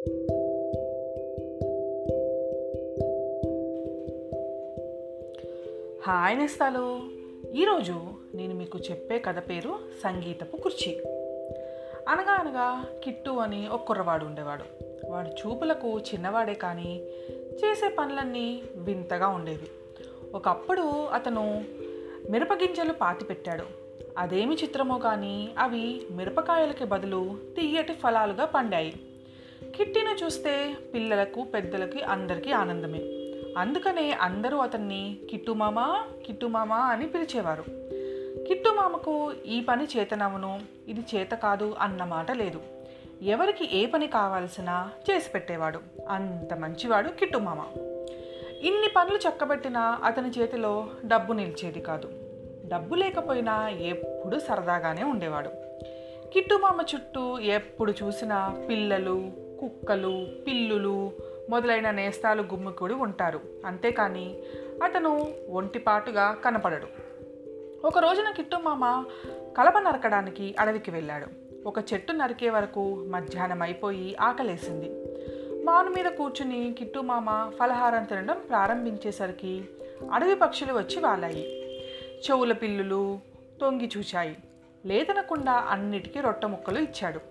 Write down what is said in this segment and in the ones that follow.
Hi నేస్తాలు. ఈరోజు నేను మీకు చెప్పే కథ పేరు సంగీతపు కుర్చీ. అనగా అనగా కిట్టు అని ఒక కుర్రవాడు ఉండేవాడు. వాడు చూపులకు చిన్నవాడే కానీ చేసే పనులన్నీ వింతగా ఉండేవి. ఒకప్పుడు అతను మిరపగింజలు పాతి పెట్టాడు. అదేమి చిత్రమో కానీ అవి మిరపకాయలకి బదులు తీయటి ఫలాలుగా పండాయి. కిట్టిని చూస్తే పిల్లలకు పెద్దలకి అందరికీ ఆనందమే. అందుకనే అందరూ అతన్ని కిట్టుమామ కిట్టుమామ అని పిలిచేవారు. కిట్టుమామకు ఈ పని చేతనవును ఇది చేత కాదు అన్నమాట లేదు. ఎవరికి ఏ పని కావాల్సినా చేసి పెట్టేవాడు. అంత మంచివాడు కిట్టుమామ ఇన్ని పనులు చక్కబెట్టినా అతని చేతిలో డబ్బు నిలిచేది కాదు. డబ్బు లేకపోయినా ఎప్పుడు సరదాగానే ఉండేవాడు. కిట్టుమామ చుట్టూ ఎప్పుడు చూసినా పిల్లలు కుక్కలు పిల్లులు మొదలైన నేస్తాలు గుమ్మికూడి ఉంటారు. అంతేకాని అతను ఒంటిపాటుగా కనపడడు. ఒక రోజున కిట్టుమామ కలప నరకడానికి అడవికి వెళ్ళాడు. ఒక చెట్టు నరికే వరకు మధ్యాహ్నం అయిపోయి ఆకలేసింది. మాను మీద కూర్చుని కిట్టుమామ ఫలహారం తినడం ప్రారంభించేసరికి అడవి పక్షులు వచ్చి వాలాయి. చెవుల పిల్లులు తొంగి చూశాయి లేదనకుండా అన్నిటికీ రొట్టె ముక్కలు ఇచ్చాడు.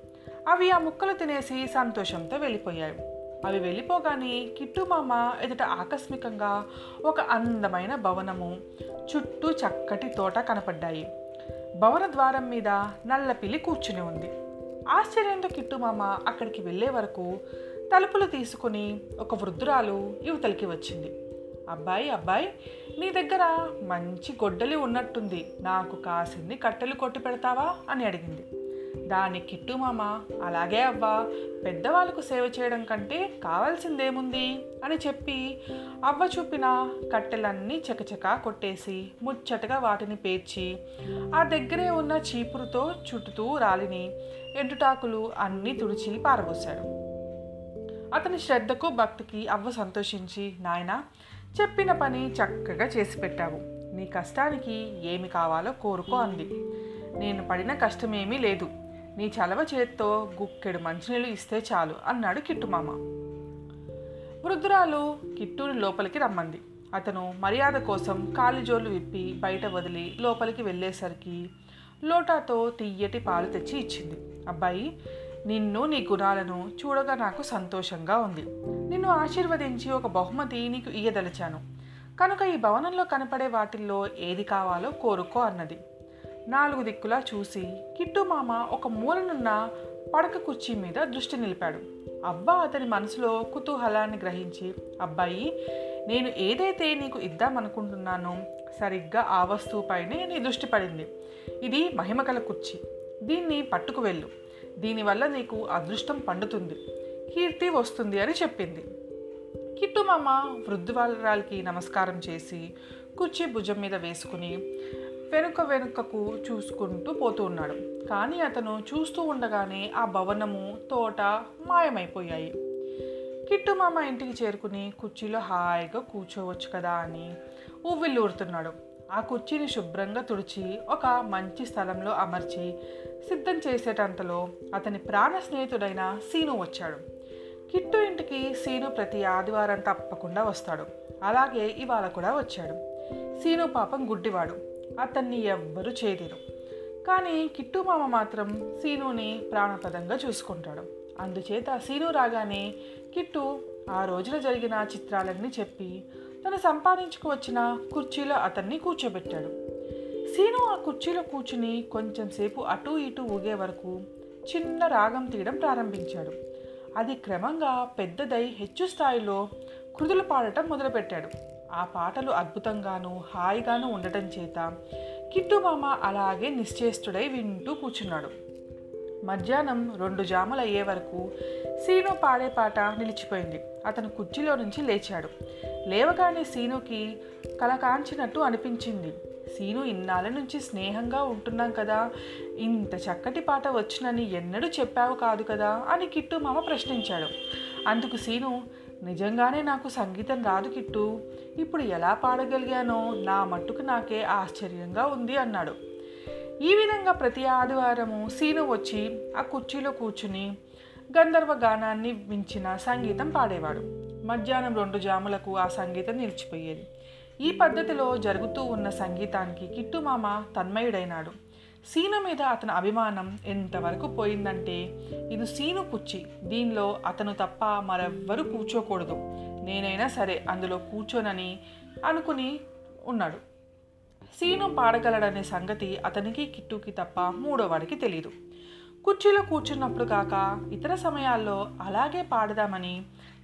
అవి ఆ ముక్కలు తినేసి సంతోషంతో వెళ్ళిపోయాయి. అవి వెళ్ళిపోగానే కిట్టుమామ ఎదుట ఆకస్మికంగా ఒక అందమైన భవనము చుట్టూ చక్కటి తోట కనపడ్డాయి. భవన ద్వారం మీద నల్ల పిల్లి కూర్చుని ఉంది. ఆశ్చర్యంతో కిట్టుమామ అక్కడికి వెళ్ళే వరకు తలుపులు తీసుకుని ఒక వృద్ధురాలు యువతలకి వచ్చింది. అబ్బాయి అబ్బాయి నీ దగ్గర మంచి గొడ్డలి ఉన్నట్టుంది. నాకు కాసింది కట్టెలు కొట్టి పెడతావా? అని అడిగింది. దాని కిట్టు మామ అలాగే అవ్వా పెద్దవాళ్ళకు సేవ చేయడం కంటే కావాల్సిందేముంది? అని చెప్పి అవ్వ చూపిన కట్టెలన్నీ చకచకా కొట్టేసి ముచ్చటగా వాటిని పేర్చి ఆ దగ్గరే ఉన్న చీపురుతో చుట్టుతూ రాలిని ఎండుటాకులు అన్నీ తుడిచి పారబోశాడు. అతని శ్రద్ధకు భక్తికి అవ్వ సంతోషించి నాయన చెప్పిన పని చక్కగా చేసి పెట్టావు. నీ కష్టానికి ఏమి కావాలో కోరుకో అంది. నేను పడిన కష్టమేమీ లేదు. నీ చలవ చేత్తో గుక్కెడు మంచినీళ్ళు ఇస్తే చాలు అన్నాడు కిట్టుమామ వృద్ధురాలు కిట్టుని లోపలికి రమ్మంది. అతను మర్యాద కోసం కాలిజోలు విప్పి బయట వదిలి లోపలికి వెళ్ళేసరికి లోటాతో తీయటి పాలు తెచ్చి ఇచ్చింది. అబ్బాయి నిన్ను నీ గుణాలను చూడగా నాకు సంతోషంగా ఉంది. నిన్ను ఆశీర్వదించి ఒక బహుమతి నీకు ఇయ్యదలిచాను. కనుక ఈ భవనంలో కనపడే వాటిల్లో ఏది కావాలో కోరుకో అన్నది. నాలుగు దిక్కులా చూసి కిట్టు మామ ఒక మూలనున్న పడక కుర్చీ మీద దృష్టి నిలిపాడు. అబ్బా అతని మనసులో కుతూహలాన్ని గ్రహించి అబ్బాయి నేను ఏదైతే నీకు ఇద్దామనుకుంటున్నానో సరిగ్గా ఆ వస్తువుపైనే నీ దృష్టి పడింది. ఇది మహిమకల కుర్చీ. దీన్ని పట్టుకు వెళ్ళు. దీనివల్ల నీకు అదృష్టం పండుతుంది. కీర్తి వస్తుంది అని చెప్పింది. కిట్టు మామ వృద్ధువాళ్ళకి నమస్కారం చేసి కుర్చీ భుజం మీద వేసుకుని వెనుక వెనుకకు చూసుకుంటూ పోతూ ఉన్నాడు. కానీ అతను చూస్తూ ఉండగానే ఆ భవనము తోట మాయమైపోయాయి. కిట్టు మామ ఇంటికి చేరుకుని కుర్చీలో హాయిగా కూర్చోవచ్చు కదా అని ఊవిల్లూరుతున్నాడు ఆ కుర్చీని శుభ్రంగా తుడిచి ఒక మంచి స్థలంలో అమర్చి సిద్ధం చేసేటంతలో అతని ప్రాణ స్నేహితుడైన సీను వచ్చాడు. కిట్టు ఇంటికి సీను ప్రతి ఆదివారం తప్పకుండా వస్తాడు. అలాగే ఇవాళ కూడా వచ్చాడు. సీను పాపం గుడ్డివాడు. అతన్ని ఎవ్వరూ చేదిరు కానీ కిట్టు మామ మాత్రం సీనుని ప్రాణపదంగా చూసుకుంటాడు. అందుచేత సీను రాగానే కిట్టు ఆ రోజున జరిగిన చిత్రాలన్నీ చెప్పి తను సంపాదించుకు వచ్చిన కుర్చీలో అతన్ని కూర్చోబెట్టాడు. సీను ఆ కుర్చీలో కూర్చుని కొంచెం సేపు అటూ ఇటూ ఊగే వరకు చిన్న రాగం తీయడం ప్రారంభించాడు. అది క్రమంగా పెద్దదై హెచ్చు స్థాయిలో కృదులు పాడటం మొదలుపెట్టాడు. ఆ పాటలు అద్భుతంగాను హాయిగాను ఉండటం చేత కిట్టుమామ అలాగే నిశ్చేష్టుడై వింటూ కూర్చున్నాడు మధ్యాహ్నం రెండు జాములు అయ్యే వరకు సీను పాడే పాట నిలిచిపోయింది. అతను కుర్చీలో నుంచి లేచాడు. లేవగానే సీనుకి కలకాంచినట్టు అనిపించింది. సీను ఇన్నాళ్ళ నుంచి స్నేహంగా ఉంటున్నాం కదా ఇంత చక్కటి పాట వచ్చునని ఎన్నడూ చెప్పావు కాదు కదా అని కిట్టు మామ ప్రశ్నించాడు. అందుకు సీను నిజంగానే నాకు సంగీతం రాదు కిట్టు. ఇప్పుడు ఎలా పాడగలిగానో నా మట్టుకు నాకే ఆశ్చర్యంగా ఉంది అన్నాడు. ఈ విధంగా ప్రతి ఆదివారము సీను వచ్చి ఆ కుర్చీలో కూర్చుని గంధర్వ గానాన్ని మించిన సంగీతం పాడేవాడు. మధ్యాహ్నం రెండు జాములకు ఆ సంగీతం నిలిచిపోయేది. ఈ పద్ధతిలో జరుగుతూ ఉన్న సంగీతానికి కిట్టు మామ తన్మయుడైనాడు. సీను మీద అతని అభిమానం ఎంతవరకు పోయిందంటే ఇది సీను కుర్చీ. దీనిలో అతను తప్ప మరెవ్వరూ కూర్చోకూడదు. నేనైనా సరే అందులో కూర్చోనని అనుకుని ఉన్నాడు. సీను పాడగలడనే సంగతి అతనికి కిట్టుకి తప్ప మూడోవాడికి తెలియదు కుర్చీలో కూర్చున్నప్పుడు కాక ఇతర సమయాల్లో అలాగే పాడదామని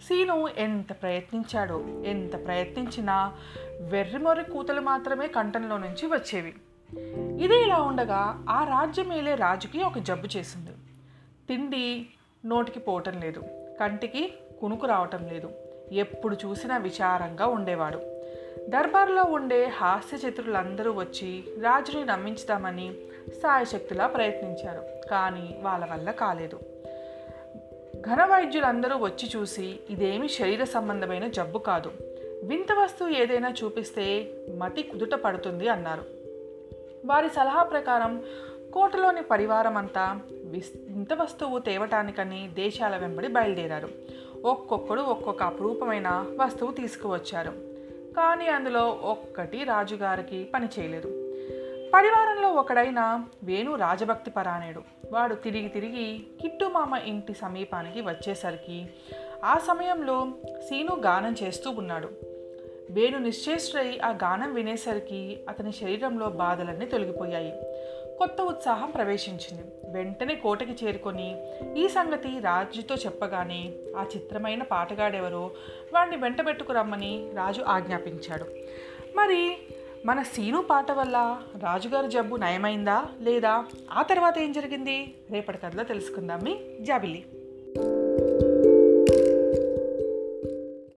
సీను ఎంత ప్రయత్నించాడో ఎంత ప్రయత్నించినా వెర్రిమొర్రి కూతలు మాత్రమే కంఠంలో నుంచి వచ్చేవి. ఇది ఇలా ఉండగా ఆ రాజ్యమేలే రాజుకి ఒక జబ్బు చేసింది. తిండి నోటికి పోవటం లేదు. కంటికి కునుకు రావటం లేదు. ఎప్పుడు చూసినా విచారంగా ఉండేవాడు. దర్బార్లో ఉండే హాస్య చిత్రులందరూ వచ్చి రాజుని నమ్మించుదామని సాయశక్తిలా ప్రయత్నించారు. కానీ వాళ్ళ వల్ల కాలేదు. ఘన వైద్యులందరూ వచ్చి చూసి ఇదేమి శరీర సంబంధమైన జబ్బు కాదు. వింత వస్తువు ఏదైనా చూపిస్తే మతి కుదుట పడుతుంది అన్నారు. వారి సలహా ప్రకారం కోటలోని పరివారం అంతా విస్ వింత వస్తువు తేవటానికని దేశాల వెంబడి బయలుదేరారు. ఒక్కొక్కడు ఒక్కొక్క అపురూపమైన వస్తువు తీసుకువచ్చారు. కానీ అందులో ఒక్కటి రాజుగారికి పని చేయలేదు పరివారంలో ఒకడైన వేణు రాజభక్తి పరాయణుడు వాడు తిరిగి తిరిగి కిట్టుమామ ఇంటి సమీపానికి వచ్చేసరికి ఆ సమయంలో సీను గానం చేస్తూ ఉన్నాడు. వేణు నిశ్చేష్టుడై ఆ గానం వినేసరికి అతని శరీరంలో బాధలన్నీ తొలగిపోయాయి. కొత్త ఉత్సాహం ప్రవేశించింది. వెంటనే కోటకి చేరుకొని ఈ సంగతి రాజుతో చెప్పగానే ఆ చిత్రమైన పాటగాడెవరో వాడిని వెంటబెట్టుకు రమ్మని రాజు ఆజ్ఞాపించాడు. మరి మన సీను పాట వల్ల రాజుగారి జబ్బు నయమైందా లేదా? ఆ తర్వాత ఏం జరిగింది? రేపటి కథలో తెలుసుకుందాం మీ జాబిల్లి.